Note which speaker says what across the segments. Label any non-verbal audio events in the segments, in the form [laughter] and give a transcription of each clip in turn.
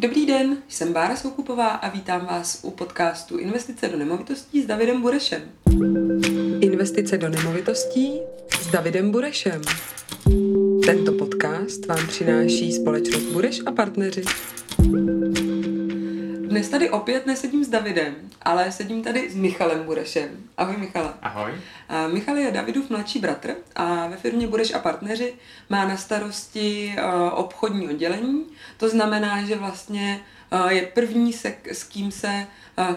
Speaker 1: Dobrý den, jsem Bára Soukupová a vítám vás u podcastu Investice do nemovitostí s Davidem Burešem. Investice do nemovitostí s Davidem Burešem. Tento podcast vám přináší společnost Bureš a partneři. Dnes tady opět nesedím s Davidem, ale sedím tady s Michalem Burešem. Ahoj Michale.
Speaker 2: Ahoj.
Speaker 1: Michal je Davidův mladší bratr a ve firmě Bureš a partneři má na starosti obchodní oddělení. To znamená, že vlastně je první, se, s kým se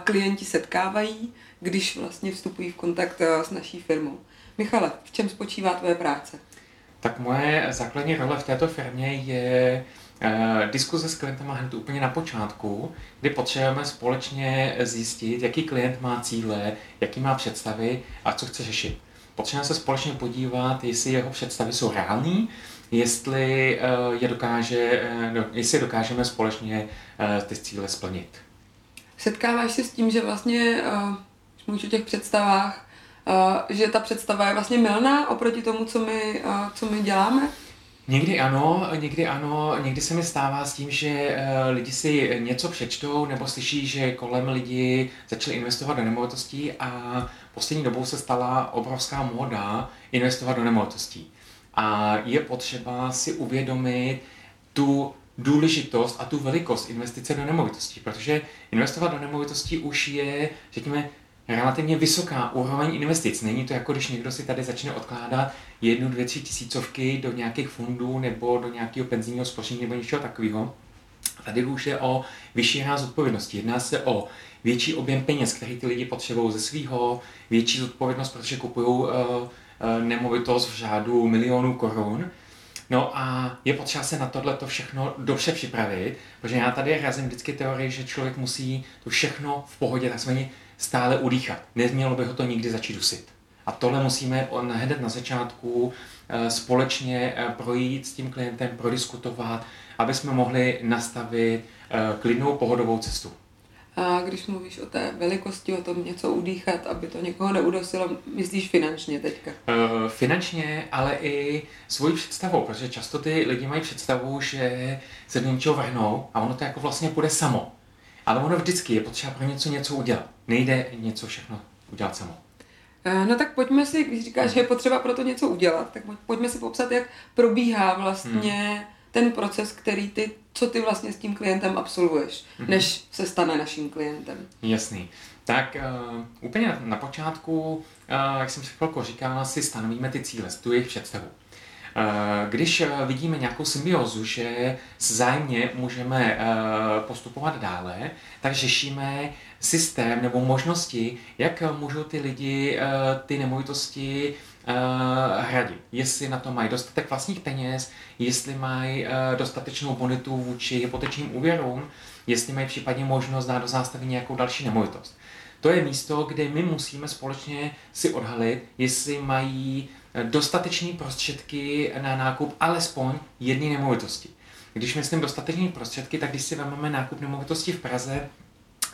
Speaker 1: klienti setkávají, když vlastně vstupují v kontakt s naší firmou. Michale, v čem spočívá tvoje práce?
Speaker 2: Tak moje základní role v této firmě je Eh, diskuze s klientem hned úplně na počátku, kdy potřebujeme společně zjistit, jaký klient má cíle, jaký má představy a co chce řešit. Potřebujeme se společně podívat, jestli jeho představy jsou reální, jestli eh, je dokáže, eh, no, jestli dokážeme společně ty cíle splnit.
Speaker 1: Setkáváš se s tím, že vlastně, když mluvíš o těch představách, že ta představa je vlastně milná oproti tomu, co my, co my děláme?
Speaker 2: Někdy ano, někdy ano, někdy se mi stává s tím, že uh, lidi si něco přečtou nebo slyší, že kolem lidi začali investovat do nemovitostí a poslední dobou se stala obrovská móda investovat do nemovitostí. A je potřeba si uvědomit tu důležitost a tu velikost investice do nemovitostí, protože investovat do nemovitostí už je, řekněme, relativně vysoká úroveň investic. Není to jako když někdo si tady začne odkládat jednu, dvě, tři tisícovky do nějakých fondů nebo do nějakého penzijního spoření nebo něčeho takového. Tady už je o vyšší ráz odpovědnosti. Jedná se o větší objem peněz, který ty lidi potřebují ze svého, větší zodpovědnost, protože kupují uh, uh, nemovitost v řádu milionů korun. No a je potřeba se na tohle to všechno dobře připravit, protože já tady razím vždycky teorii, že člověk musí to všechno v pohodě takzvaně stále udýchat. Nemělo by ho to nikdy začít dusit. A tohle musíme hned na začátku eh, společně eh, projít s tím klientem, prodiskutovat, aby jsme mohli nastavit eh, klidnou pohodovou cestu.
Speaker 1: A když mluvíš o té velikosti, o tom něco udýchat, aby to někoho neudosilo, myslíš finančně teďka?
Speaker 2: Uh, finančně, ale i svoji představou, protože často ty lidi mají představu, že se do něčeho vrhnou a ono to jako vlastně bude samo. Ale ono vždycky je potřeba pro něco něco udělat. Nejde něco všechno udělat samo.
Speaker 1: Eh, no tak pojďme si, když říkáš, že je potřeba pro to něco udělat, tak pojďme si popsat, jak probíhá vlastně hmm. ten proces, který ty, co ty vlastně s tím klientem absolvuješ, hmm. než se stane naším klientem.
Speaker 2: Jasný. Tak uh, úplně na počátku, uh, jak jsem si chvilku říkal, si stanovíme ty cíle, tu jejich představu. Eh, když eh, vidíme nějakou symbiozu, že zájemně můžeme eh, postupovat dále, tak řešíme systém nebo možnosti, jak můžou ty lidi ty nemovitosti hradit. Jestli na to mají dostatek vlastních peněz, jestli mají dostatečnou bonitu vůči hypotečním úvěrům, jestli mají případně možnost dát do zástavy nějakou další nemovitost. To je místo, kde my musíme společně si odhalit, jestli mají dostatečné prostředky na nákup alespoň jedné nemovitosti. Když myslím dostatečné prostředky, tak když si vezmeme nákup nemovitosti v Praze,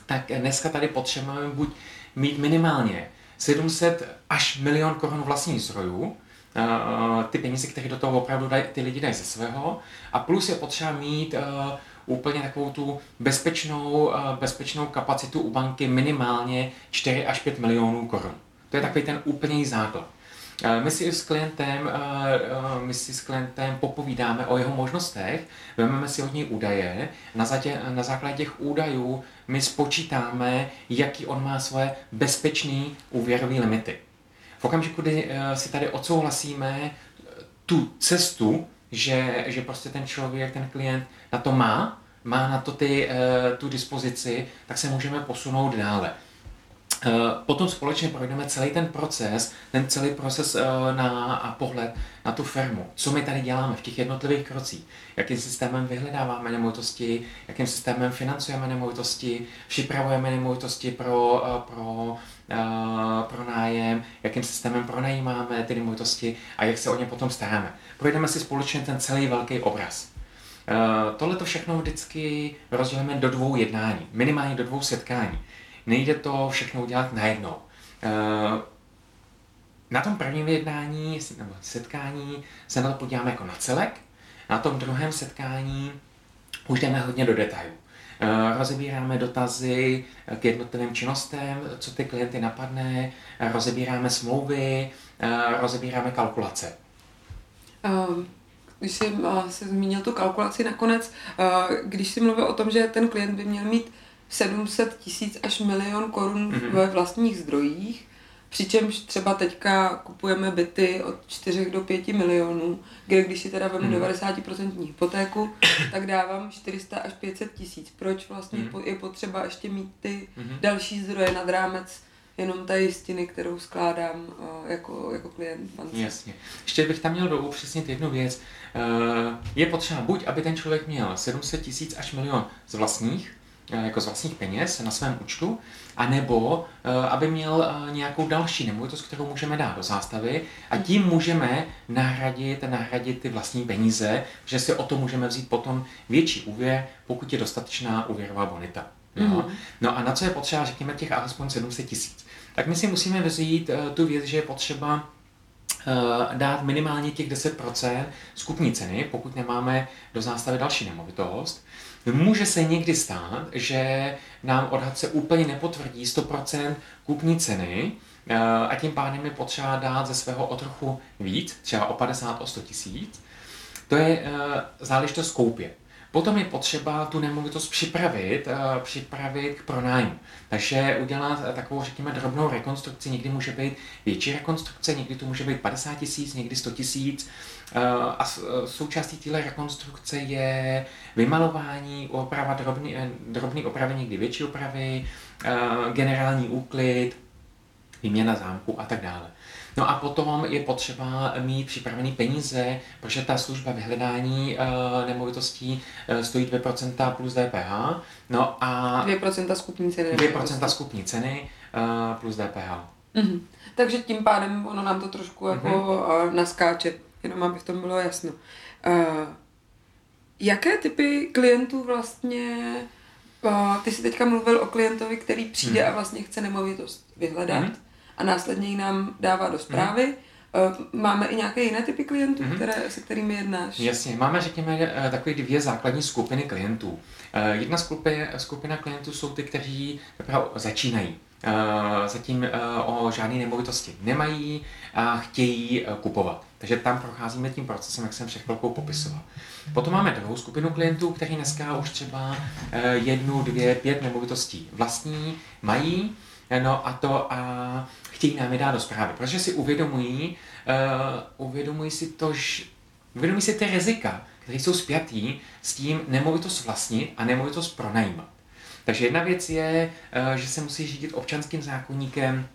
Speaker 2: tak dneska tady potřebujeme buď mít minimálně 700 až milion korun vlastních zdrojů, ty peníze, které do toho opravdu dají, ty lidi dají ze svého, a plus je potřeba mít uh, úplně takovou tu bezpečnou, uh, bezpečnou kapacitu u banky minimálně 4 až 5 milionů korun. To je takový ten úplný základ. Eh, my si s klientem, eh, eh, my si s klientem popovídáme o jeho možnostech, vezmeme si od něj údaje, na, zadě, na základě těch údajů my spočítáme, jaký on má svoje bezpečné úvěrové limity. V okamžiku, kdy si tady odsouhlasíme tu cestu, že, že prostě ten člověk, ten klient na to má, má na to ty, tu dispozici, tak se můžeme posunout dále. Eh, potom společně projdeme celý ten proces, ten celý proces eh, na pohled na tu firmu. Co my tady děláme v těch jednotlivých krocích? Jakým systémem vyhledáváme nemovitosti, jakým systémem financujeme nemovitosti, připravujeme nemovitosti pro, eh, pro, pro nájem, jakým systémem pronajímáme ty nemovitosti a jak se o ně potom staráme. Projdeme si společně ten celý velký obraz. Tohle to všechno vždycky rozdělíme do dvou jednání, minimálně do dvou setkání. Nejde to všechno udělat najednou. Eh, na tom prvním jednání nebo setkání se na to podíváme jako na celek, na tom druhém setkání už jdeme hodně do detailů. Rozebíráme dotazy k jednotlivým činnostem, co ty klienty napadne, rozebíráme smlouvy, rozebíráme kalkulace.
Speaker 1: Když jsi se zmínil tu kalkulaci nakonec, když jsi mluvil o tom, že ten klient by měl mít 700 tisíc až milion korun mm-hmm. ve vlastních zdrojích, přičemž třeba teďka kupujeme byty od 4 do 5 milionů, kde když si teda vemu mm-hmm. 90% hypotéku, tak dávám 400 až 500 tisíc. Proč vlastně mm-hmm. je potřeba ještě mít ty mm-hmm. další zdroje nad rámec jenom té jistiny, kterou skládám uh, jako, jako klient bance.
Speaker 2: Jasně. Ještě bych tam měl doupřesnit jednu věc. Uh, je potřeba buď, aby ten člověk měl 700 tisíc až milion z vlastních, jako z vlastních peněz na svém účtu, anebo aby měl nějakou další nemovitost, kterou můžeme dát do zástavy a tím můžeme nahradit, nahradit ty vlastní peníze, že si o to můžeme vzít potom větší úvěr, pokud je dostatečná úvěrová bonita. Mm. No a na co je potřeba, řekněme, těch alespoň 700 tisíc? tak my si musíme vzít tu věc, že je potřeba dát minimálně těch 10% skupní ceny, pokud nemáme do zástavy další nemovitost. Může se někdy stát, že nám odhadce úplně nepotvrdí 100% kupní ceny, uh, a tím pádem je potřeba dát ze svého o trochu víc, třeba o 50, o 100 tisíc. To je záležitost koupě. Potom je potřeba tu nemovitost připravit, uh, připravit k pronájmu. Takže udělat uh, takovou, řekněme, drobnou rekonstrukci. Někdy může být větší rekonstrukce, někdy to může být 50 tisíc, někdy 100 tisíc. Uh, a součástí téhle rekonstrukce je vymalování, oprava, drobný, drobný opravy, někdy větší opravy, generální úklid, výměna zámku a tak dále. No a potom je potřeba mít připravený peníze, protože ta služba vyhledání uh, nemovitostí uh, stojí 2% plus DPH. No a
Speaker 1: 2% skupní ceny.
Speaker 2: 2% skupní ceny uh, plus DPH.
Speaker 1: Mm-hmm. Takže tím pádem ono nám to trošku jako mm-hmm. uh, naskáče, jenom aby v tom bylo jasno. Uh, jaké typy klientů vlastně uh, ty jsi teďka mluvil o klientovi, který přijde mm. a vlastně chce nemovitost vyhledat. Mm a následně ji nám dává do zprávy. Mm. Máme i nějaké jiné typy klientů, mm. které, se kterými jednáš?
Speaker 2: Jasně, máme, řekněme, eh, takové dvě základní skupiny klientů. Eh, jedna skupina, skupina klientů jsou ty, kteří začínají. Zatím o žádné nemovitosti nemají a chtějí kupovat. Takže tam procházíme tím procesem, jak jsem před chvilkou popisoval. Potom máme druhou skupinu klientů, kteří dneska už třeba jednu, dvě, pět nemovitostí vlastní, mají, no a to a chtějí nám je dát do zprávy, protože si uvědomují, uh, uvědomují si to, že, uvědomují si ty rizika, které jsou spjatý s tím nemovitost vlastnit a nemovitost pronajímat. Takže jedna věc je, uh, že se musí řídit občanským zákonníkem,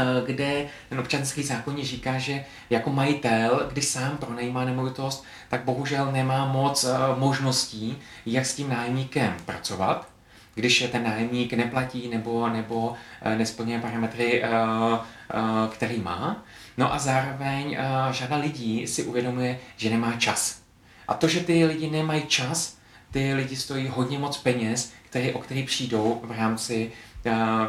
Speaker 2: uh, kde ten občanský zákonník říká, že jako majitel, když sám pronajímá nemovitost, tak bohužel nemá moc možností, jak s tím nájemníkem pracovat když ten nájemník neplatí nebo, nebo eh, nesplňuje parametry, eh, eh, který má. No a zároveň řada lidí si uvědomuje, že nemá čas. A to, že ty lidi nemají čas, ty lidi stojí hodně moc peněz, který, o který přijdou v rámci,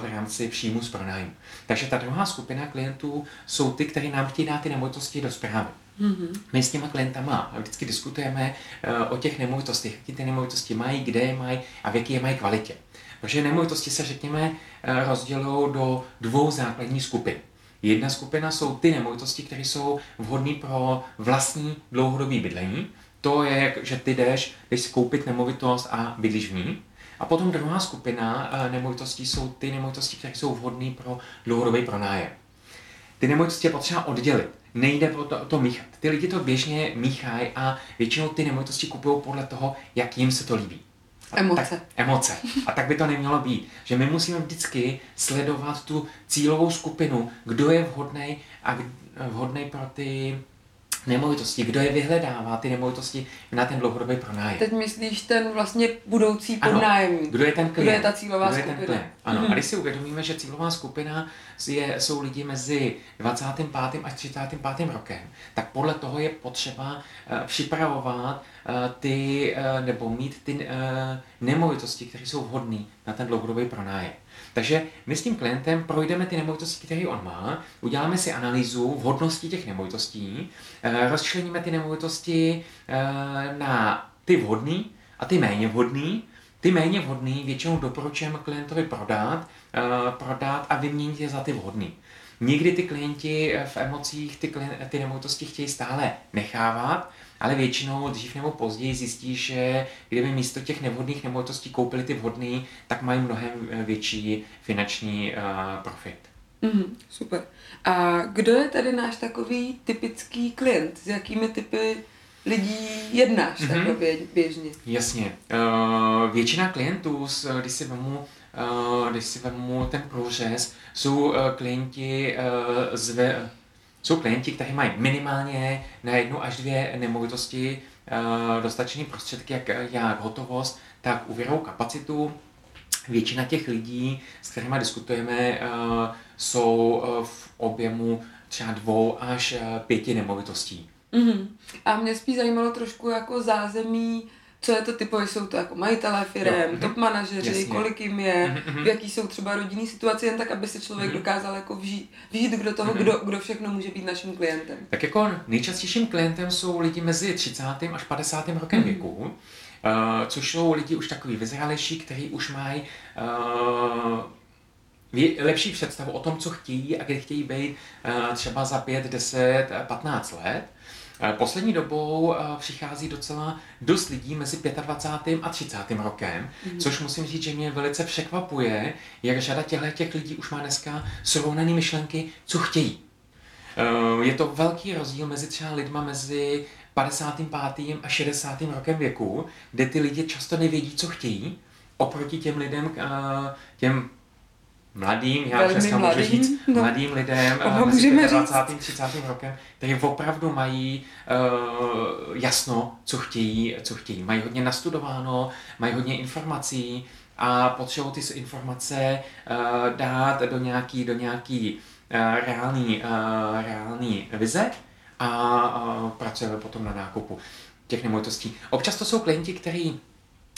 Speaker 2: v rámci příjmu z pronájmu. Takže ta druhá skupina klientů jsou ty, kteří nám chtějí dát ty nemovitosti do zprávy. Mm-hmm. My s těma klientama vždycky diskutujeme uh, o těch nemovitostech, jaký ty nemovitosti mají, kde je mají a v jaké je mají kvalitě. Protože nemovitosti se, řekněme, uh, rozdělují do dvou základních skupin. Jedna skupina jsou ty nemovitosti, které jsou vhodné pro vlastní dlouhodobé bydlení. To je, že ty jdeš, jdeš si koupit nemovitost a bydlíš v ní. A potom druhá skupina uh, nemovitostí jsou ty nemovitosti, které jsou vhodné pro dlouhodobý pronájem. Ty nemovitosti je potřeba oddělit nejde o to, to míchat. Ty lidi to běžně míchají a většinou ty nemovitosti kupují podle toho, jak jim se to líbí.
Speaker 1: A emoce.
Speaker 2: Tak, emoce. A tak by to nemělo být. Že my musíme vždycky sledovat tu cílovou skupinu, kdo je vhodný a vhodný pro ty nemovitosti, kdo je vyhledává, ty nemovitosti na ten dlouhodobý pronájem.
Speaker 1: Teď myslíš ten vlastně budoucí pronájemník.
Speaker 2: Kdo je ten klient?
Speaker 1: Kdo je ta cílová
Speaker 2: kdo je
Speaker 1: skupina?
Speaker 2: Ten klient? Ano, mm-hmm. a když si uvědomíme, že cílová skupina je, jsou lidi mezi 25. až 35. rokem, tak podle toho je potřeba uh, připravovat uh, ty, uh, nebo mít ty uh, nemovitosti, které jsou vhodné na ten dlouhodobý pronájem. Takže my s tím klientem projdeme ty nemovitosti, které on má, uděláme si analýzu vhodnosti těch nemovitostí, eh, rozčleníme ty nemovitosti eh, na ty vhodné a ty méně vhodné, ty méně vhodný většinou doporučujeme klientovi prodat, uh, prodat a vyměnit je za ty vhodný. Někdy ty klienti v emocích ty, ty nemovitosti chtějí stále nechávat, ale většinou dřív nebo později zjistí, že kdyby místo těch nevhodných nemovitostí koupili ty vhodné, tak mají mnohem větší finanční uh, profit.
Speaker 1: Mm, super. A kdo je tedy náš takový typický klient? S jakými typy lidí jednáš mm-hmm. takhle běžně?
Speaker 2: Jasně. Uh, většina klientů, když si vemu když si vemu ten průřez, jsou klienti z, jsou klienti, kteří mají minimálně na jednu až dvě nemovitosti uh, dostatečné prostředky, jak, jak hotovost, tak úvěrovou kapacitu. Většina těch lidí, s kterými diskutujeme, uh, jsou uh, v objemu třeba dvou až pěti nemovitostí.
Speaker 1: Mm-hmm. A mě spíš zajímalo trošku jako zázemí co je to typo, jsou to jako majitelé firem, top manažeři, Jasně. kolik jim je, mm-hmm. jaký jsou třeba rodinný situace, jen tak, aby se člověk dokázal jako vžít, vžít do toho, kdo, kdo všechno může být naším klientem.
Speaker 2: Tak jako nejčastějším klientem jsou lidi mezi 30. až 50. rokem věku, uh, což jsou lidi už takový vyzrálejší, kteří už mají uh, lepší představu o tom, co chtějí a kde chtějí být uh, třeba za 5, 10, 15 let. Poslední dobou přichází docela dost lidí mezi 25. a 30. rokem, mm. což musím říct, že mě velice překvapuje, jak řada těchto těch lidí už má dneska srovnané myšlenky, co chtějí. E, je to velký rozdíl mezi třeba lidma mezi 55. a 60. rokem věku, kde ty lidi často nevědí, co chtějí, oproti těm lidem, těm mladým, já Velmi dneska mladým, můžu říct, no. mladým lidem uh, mezi 20. 30. rokem, kteří opravdu mají uh, jasno, co chtějí, co chtějí. Mají hodně nastudováno, mají hodně informací a potřebují ty informace uh, dát do nějaký, do nějaký uh, reální, uh, reální vize a uh, pracujeme potom na nákupu těch nemovitostí. Občas to jsou klienti, kteří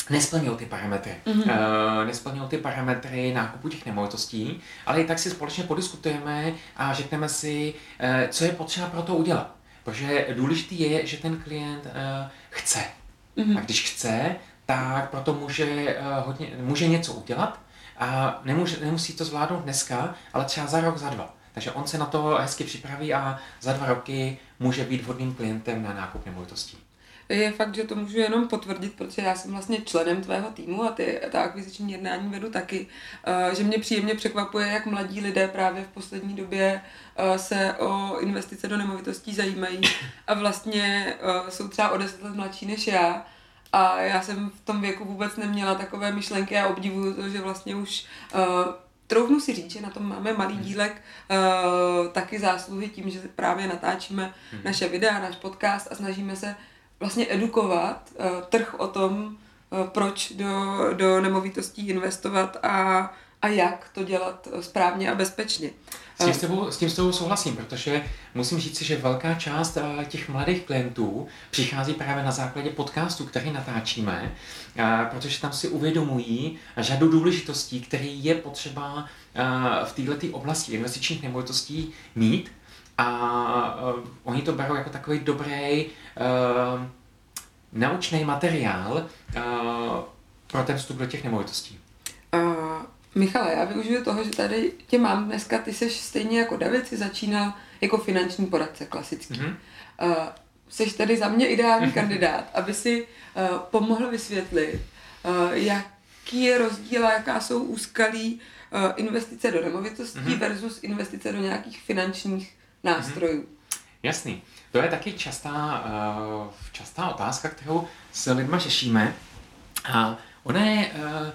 Speaker 2: nesplnil ty parametry. Mm-hmm. Uh, nesplnil ty parametry nákupu těch nemovitostí, ale i tak si společně podiskutujeme a řekneme si, uh, co je potřeba pro to udělat. Protože důležité je, že ten klient uh, chce. Mm-hmm. A když chce, tak proto může, uh, hodně, může něco udělat a nemůže, nemusí to zvládnout dneska, ale třeba za rok, za dva. Takže on se na to hezky připraví a za dva roky může být vhodným klientem na nákup nemovitostí
Speaker 1: je fakt, že to můžu jenom potvrdit, protože já jsem vlastně členem tvého týmu a ty, ta akviziční jednání vedu taky, uh, že mě příjemně překvapuje, jak mladí lidé právě v poslední době uh, se o investice do nemovitostí zajímají a vlastně uh, jsou třeba o deset let mladší než já. A já jsem v tom věku vůbec neměla takové myšlenky a obdivuju to, že vlastně už troufnu si říct, že na tom máme malý hmm. dílek uh, taky zásluhy tím, že právě natáčíme hmm. naše videa, náš podcast a snažíme se vlastně edukovat uh, trh o tom, uh, proč do, do nemovitostí investovat a, a jak to dělat eh, správně a bezpečně.
Speaker 2: S tím, s, tebou, s tím s tebou souhlasím, protože musím říct, že velká část těch mladých klientů přichází právě na základě podcastu, který natáčíme, protože tam si uvědomují řadu důležitostí, které je potřeba v této oblasti investičních nemovitostí mít, a uh, oni to berou jako takový dobrý uh, naučný materiál uh, pro ten vstup do těch nemovitostí.
Speaker 1: Uh, Michale, já využiju toho, že tady tě mám dneska, ty jsi stejně jako David, si začínal jako finanční poradce klasický. Mm-hmm. Uh, jsi tady za mě ideální [laughs] kandidát, aby si uh, pomohl vysvětlit, uh, jaký je rozdíl a jaká jsou úskalí uh, investice do nemovitostí mm-hmm. versus investice do nějakých finančních nástrojů. Mm-hmm.
Speaker 2: Jasný. To je taky častá, uh, častá otázka, kterou s lidma řešíme. A ona je, uh,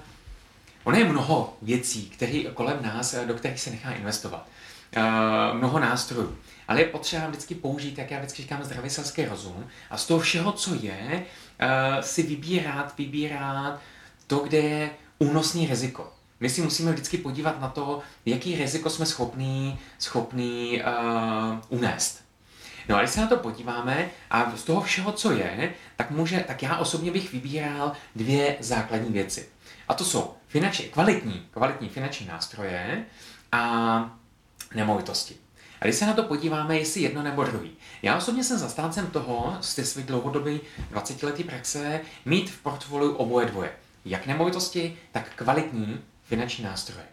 Speaker 2: ona je mnoho věcí, které kolem nás, do kterých se nechá investovat. Uh, mnoho nástrojů. Ale je potřeba vždycky použít, jak já vždycky říkám, zdravý selský rozum a z toho všeho, co je, uh, si vybírat, vybírat to, kde je únosný riziko. My si musíme vždycky podívat na to, jaký riziko jsme schopní, uh, unést. No a když se na to podíváme a z toho všeho, co je, tak, může, tak já osobně bych vybíral dvě základní věci. A to jsou finanční, kvalitní, kvalitní finanční nástroje a nemovitosti. A když se na to podíváme, jestli jedno nebo druhý. Já osobně jsem zastáncem toho, z té své dlouhodobé 20 letý praxe, mít v portfoliu oboje dvoje jak nemovitosti, tak kvalitní finanční nástroje.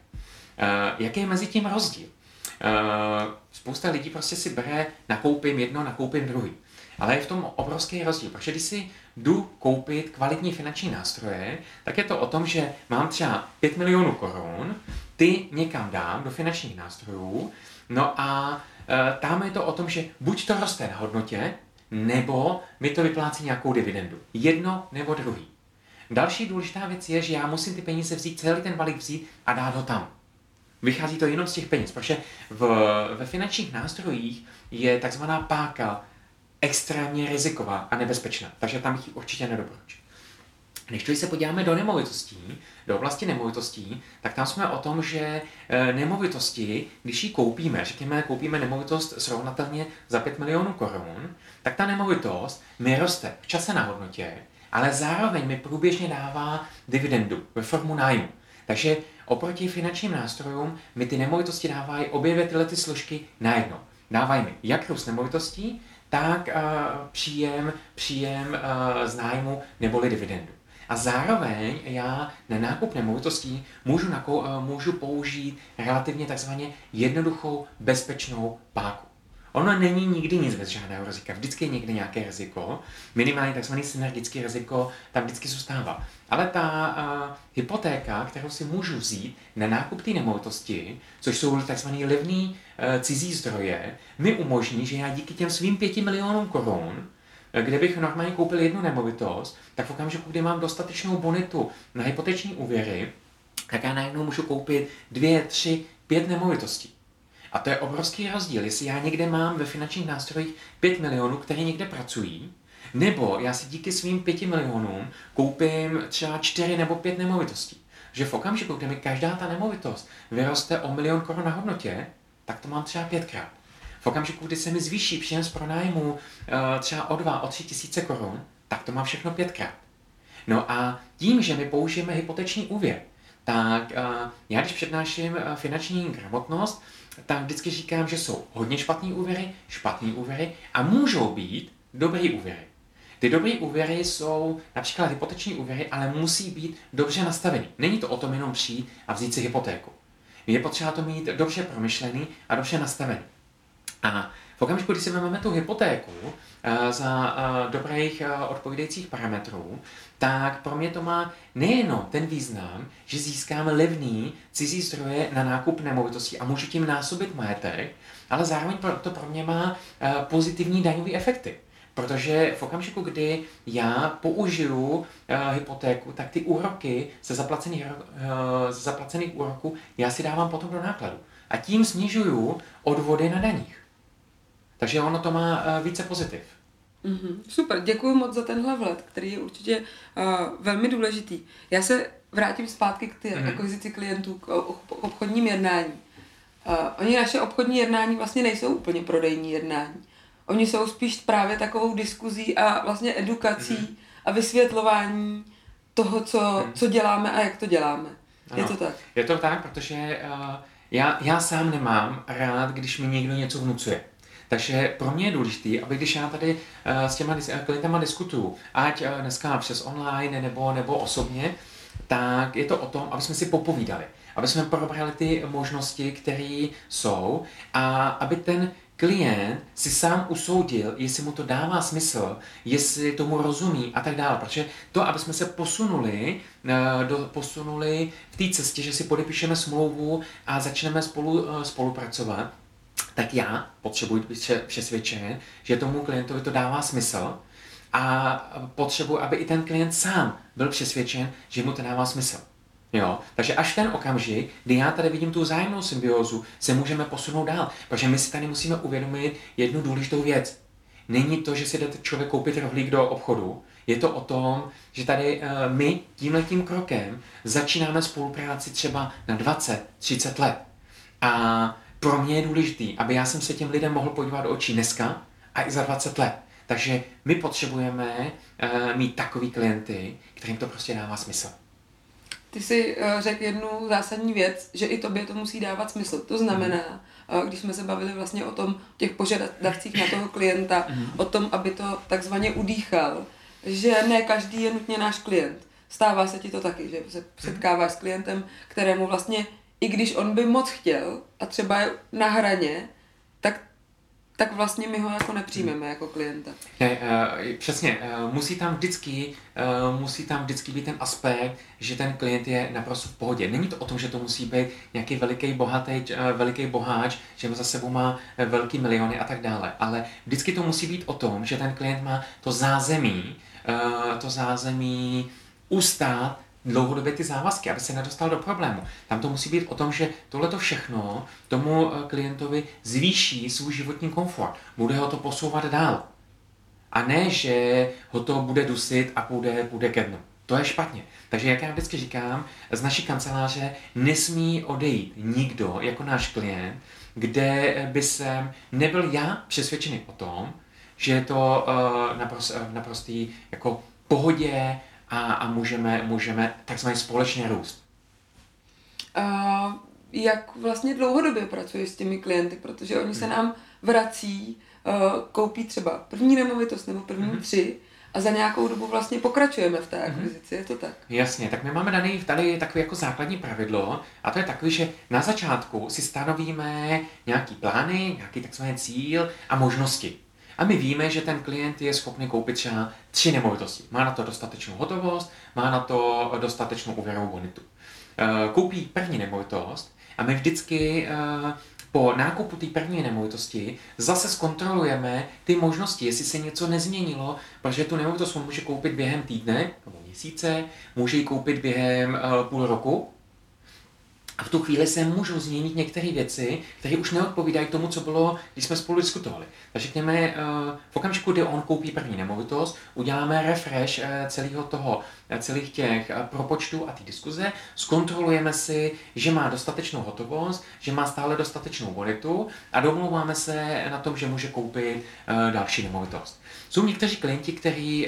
Speaker 2: Jaký je mezi tím rozdíl? Spousta lidí prostě si bere, nakoupím jedno, nakoupím druhý. Ale je v tom obrovský rozdíl, protože když si jdu koupit kvalitní finanční nástroje, tak je to o tom, že mám třeba 5 milionů korun, ty někam dám do finančních nástrojů, no a e, tam je to o tom, že buď to roste na hodnotě, nebo mi to vyplácí nějakou dividendu. Jedno nebo druhý. Další důležitá věc je, že já musím ty peníze vzít, celý ten balík vzít a dát ho tam. Vychází to jenom z těch peněz, protože v, ve finančních nástrojích je takzvaná páka extrémně riziková a nebezpečná, takže tam jich určitě nedoporučuji. Když se podíváme do nemovitostí, do oblasti nemovitostí, tak tam jsme o tom, že e, nemovitosti, když ji koupíme, řekněme, koupíme nemovitost srovnatelně za 5 milionů korun, tak ta nemovitost mi roste v čase na hodnotě, ale zároveň mi průběžně dává dividendu ve formu nájmu. Takže oproti finančním nástrojům mi ty nemovitosti dávají obě dvě tyhle ty složky najednou. Dávají mi jak růst nemovitostí, tak uh, příjem, příjem uh, z nájmu neboli dividendu. A zároveň já na nákup nemovitostí můžu, nakou, uh, můžu použít relativně takzvaně jednoduchou bezpečnou páku. Ono není nikdy nic bez žádného rizika. Vždycky je někde nějaké riziko. Minimálně tzv. synergické riziko tam vždycky zůstává. Ale ta uh, hypotéka, kterou si můžu vzít na nákup té nemovitosti, což jsou tzv. levný uh, cizí zdroje, mi umožní, že já díky těm svým pěti milionům korun, eh, kde bych normálně koupil jednu nemovitost, tak v okamžiku, kdy mám dostatečnou bonitu na hypoteční úvěry, tak já najednou můžu koupit dvě, tři, pět nemovitostí. A to je obrovský rozdíl, jestli já někde mám ve finančních nástrojích 5 milionů, které někde pracují, nebo já si díky svým 5 milionům koupím třeba 4 nebo 5 nemovitostí. Že v okamžiku, kdy mi každá ta nemovitost vyroste o milion korun na hodnotě, tak to mám třeba pětkrát. V okamžiku, kdy se mi zvýší příjem z pronájmu eh, třeba o 2, o 3 tisíce korun, tak to mám všechno pětkrát. No a tím, že my použijeme hypoteční úvěr, tak eh, já když přednáším eh, finanční gramotnost, tak vždycky říkám, že jsou hodně špatný úvěry, špatný úvěry a můžou být dobrý úvěry. Ty dobré úvěry jsou například hypoteční úvěry, ale musí být dobře nastavený. Není to o tom jenom přijít a vzít si hypotéku. Je potřeba to mít dobře promyšlený a dobře nastavený. A okamžiku, kdy si vezmeme tu hypotéku uh, za uh, dobrých uh, odpovídajících parametrů, tak pro mě to má nejenom ten význam, že získám levný cizí zdroje na nákup nemovitostí a můžu tím násobit majetek, ale zároveň to pro mě má pozitivní daňové efekty. Protože v okamžiku, kdy já použiju uh, hypotéku, tak ty úroky ze zaplacených, uh, ze zaplacených úroků já si dávám potom do nákladu. A tím snižuju odvody na daních. Takže ono to má uh, více pozitiv.
Speaker 1: Mm-hmm. Super, děkuji moc za tenhle vhled, který je určitě uh, velmi důležitý. Já se vrátím zpátky k ty mm-hmm. akvizici klientů, k, k obchodním jednání. Uh, oni naše obchodní jednání vlastně nejsou úplně prodejní jednání. Oni jsou spíš právě takovou diskuzí a vlastně edukací mm-hmm. a vysvětlování toho, co, mm-hmm. co děláme a jak to děláme. Ano. Je to tak?
Speaker 2: Je to tak, protože uh, já, já sám nemám rád, když mi někdo něco vnucuje. Takže pro mě je důležité, aby když já tady uh, s těma klientama diskutuju, ať uh, dneska přes online nebo, nebo osobně, tak je to o tom, aby jsme si popovídali, aby jsme probrali ty možnosti, které jsou a aby ten klient si sám usoudil, jestli mu to dává smysl, jestli tomu rozumí a tak dále. Protože to, aby jsme se posunuli, uh, do, posunuli v té cestě, že si podepíšeme smlouvu a začneme spolu, spolupracovat, tak já potřebuji být přesvědčen, že tomu klientovi to dává smysl a potřebuji, aby i ten klient sám byl přesvědčen, že mu to dává smysl. Jo? Takže až ten okamžik, kdy já tady vidím tu vzájemnou symbiózu, se můžeme posunout dál. Protože my si tady musíme uvědomit jednu důležitou věc. Není to, že si jdete člověk koupit rohlík do obchodu, je to o tom, že tady uh, my tímhletím krokem začínáme spolupráci třeba na 20-30 let. A pro mě je důležitý, aby já jsem se těm lidem mohl podívat do očí dneska a i za 20 let. Takže my potřebujeme uh, mít takový klienty, kterým to prostě dává smysl.
Speaker 1: Ty jsi uh, řekl jednu zásadní věc, že i tobě to musí dávat smysl. To znamená, uh, když jsme se bavili vlastně o tom těch požadavcích na toho klienta, mm. o tom, aby to takzvaně udýchal, že ne každý je nutně náš klient. stává se ti to taky, že se setkáváš s klientem, kterému vlastně, i když on by moc chtěl a třeba je na hraně, tak tak vlastně my ho jako nepřijmeme jako klienta.
Speaker 2: Ne, uh, přesně, uh, musí tam vždycky, uh, musí tam vždycky být ten aspekt, že ten klient je naprosto v pohodě. Není to o tom, že to musí být nějaký veliký bohatý, uh, veliký boháč, že za sebou má velký miliony a tak dále, ale vždycky to musí být o tom, že ten klient má to zázemí, uh, to zázemí ustát dlouhodobě ty závazky, aby se nedostal do problému. Tam to musí být o tom, že tohle to všechno tomu eh, klientovi zvýší svůj životní komfort. Bude ho to posouvat dál. A ne, že ho to bude dusit a půjde, půjde ke dnu. To je špatně. Takže jak já vždycky říkám, z naší kanceláře nesmí odejít nikdo jako náš klient, kde by jsem nebyl já přesvědčený o tom, že je to uh, naprost, uh, naprostý jako pohodě, a, a můžeme, můžeme takzvaně společně růst.
Speaker 1: A jak vlastně dlouhodobě pracuješ s těmi klienty, protože oni se hmm. nám vrací, uh, koupí třeba první nemovitost nebo první hmm. tři a za nějakou dobu vlastně pokračujeme v té hmm. akvizici, je to tak?
Speaker 2: Jasně, tak my máme daný tady takové jako základní pravidlo a to je takový, že na začátku si stanovíme nějaký plány, nějaký takzvaný cíl a možnosti. A my víme, že ten klient je schopný koupit třeba tři nemovitosti. Má na to dostatečnou hotovost, má na to dostatečnou úvěrovou bonitu. Eh, koupí první nemovitost a my vždycky eh, po nákupu té první nemovitosti zase zkontrolujeme ty možnosti, jestli se něco nezměnilo, protože tu nemovitost může koupit během týdne nebo měsíce, může ji koupit během uh, půl roku, a v tu chvíli se můžou změnit některé věci, které už neodpovídají tomu, co bylo, když jsme spolu diskutovali. Takže řekněme, eh, v okamžiku, kdy on koupí první nemovitost, uděláme refresh eh, celého toho, eh, celých těch propočtů a ty diskuze, zkontrolujeme si, že má dostatečnou hotovost, že má stále dostatečnou bonitu a domlouváme se na tom, že může koupit další nemovitost. Jsou někteří klienti, kteří,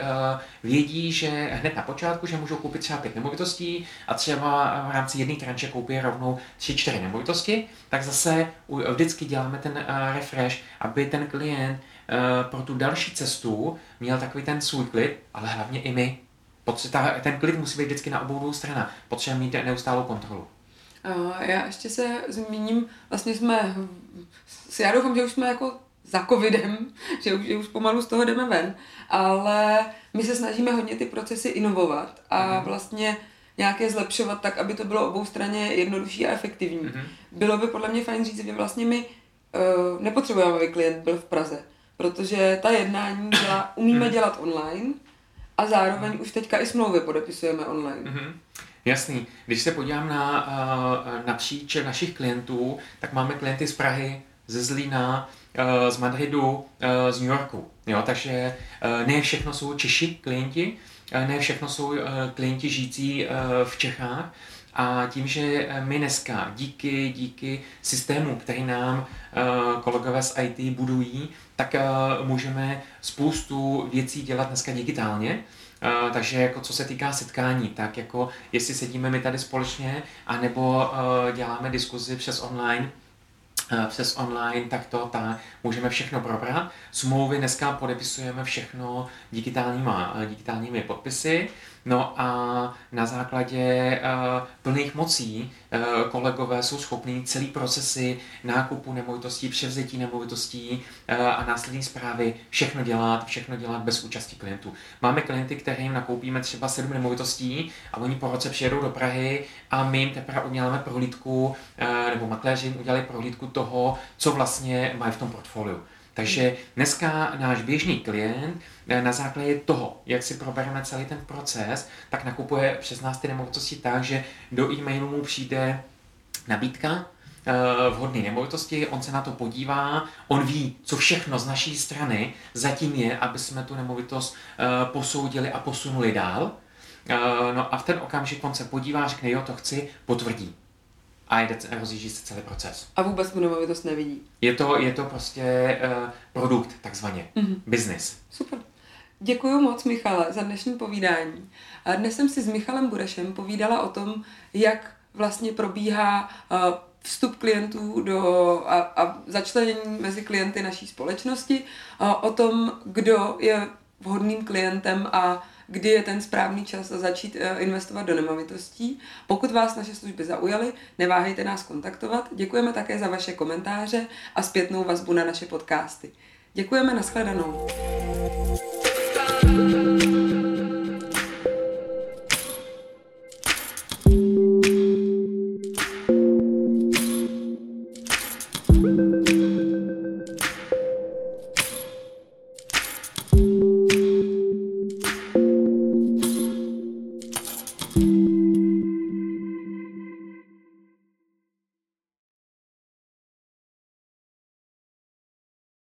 Speaker 2: uh, vědí, že hned na počátku, že můžou koupit třeba pět nemovitostí a třeba v rámci jedné tranče koupí rovnou tři, čtyři nemovitosti, tak zase vždycky děláme ten uh, refresh, aby ten klient uh, pro tu další cestu měl takový ten svůj klid, ale hlavně i my. Ten klid musí být vždycky na obou dvou stranách. Potřebujeme mít neustálou kontrolu.
Speaker 1: Já ještě se zmíním, vlastně jsme, já doufám, že už jsme jako za covidem, [laughs] že už, že už pomalu z toho jdeme ven, ale my se snažíme hodně ty procesy inovovat a mm-hmm. vlastně nějaké zlepšovat tak, aby to bylo obou straně jednodušší a efektivní. Mm-hmm. Bylo by podle mě fajn říct, že vlastně my uh, nepotřebujeme, aby klient byl v Praze, protože ta jednání dělá, umíme mm-hmm. dělat online a zároveň mm-hmm. už teďka i smlouvy podepisujeme online.
Speaker 2: Mm-hmm. Jasný. Když se podívám na uh, napříč našich klientů, tak máme klienty z Prahy, ze Zlína, Eh, z Madridu, eh, z New Yorku. Jo? Takže eh, ne všechno jsou Češi klienti, ne všechno jsou klienti žijící v Čechách. A tím, že my dneska díky, díky systému, který nám kolegové z IT budují, tak můžeme spoustu věcí dělat dneska digitálně. Takže jako co se týká setkání, tak jako jestli sedíme my tady společně, anebo děláme diskuzi přes online, Eh, přes online, tak to tak, můžeme všechno probrat. Smlouvy dneska podepisujeme všechno digitálníma, eh, digitálními podpisy. No a na základě uh, plných mocí uh, kolegové jsou schopní celý procesy nákupu nemovitostí, převzetí nemovitostí uh, a následní zprávy všechno dělat, všechno dělat bez účasti klientů. Máme klienty, kterým nakoupíme třeba sedm nemovitostí a oni po roce přijedou do Prahy a my jim teprve uděláme prohlídku, nebo makléři jim udělali prohlídku toho, co vlastně mají v tom portfoliu. Takže dneska náš běžný klient eh, na základě toho, jak si probereme celý ten proces, tak nakupuje přes nás ty nemovitosti tak, že do e-mailu mu přijde nabídka, eh, vhodné nemovitosti, on se na to podívá, on ví, co všechno z naší strany zatím je, aby jsme tu nemovitost eh, posoudili a posunuli dál. No a v ten okamžik on se podívá, řekne, jo, to chci, potvrdí a jde, rozjíždí se celý proces.
Speaker 1: A vůbec tu nemovitost nevidí.
Speaker 2: Je to, je to prostě uh, produkt, takzvaně. Mm-hmm. Business.
Speaker 1: Super. Děkuji moc, Michale, za dnešní povídání. A dnes jsem si s Michalem Burešem povídala o tom, jak vlastně probíhá uh, vstup klientů do, a, a začlenění mezi klienty naší společnosti, uh, o tom, kdo je vhodným klientem a kdy je ten správný čas začít eh, investovat do nemovitostí. Pokud vás naše služby zaujaly, neváhejte nás kontaktovat. Děkujeme také za vaše komentáře a zpětnou vazbu na naše podcasty. Děkujeme, nashledanou.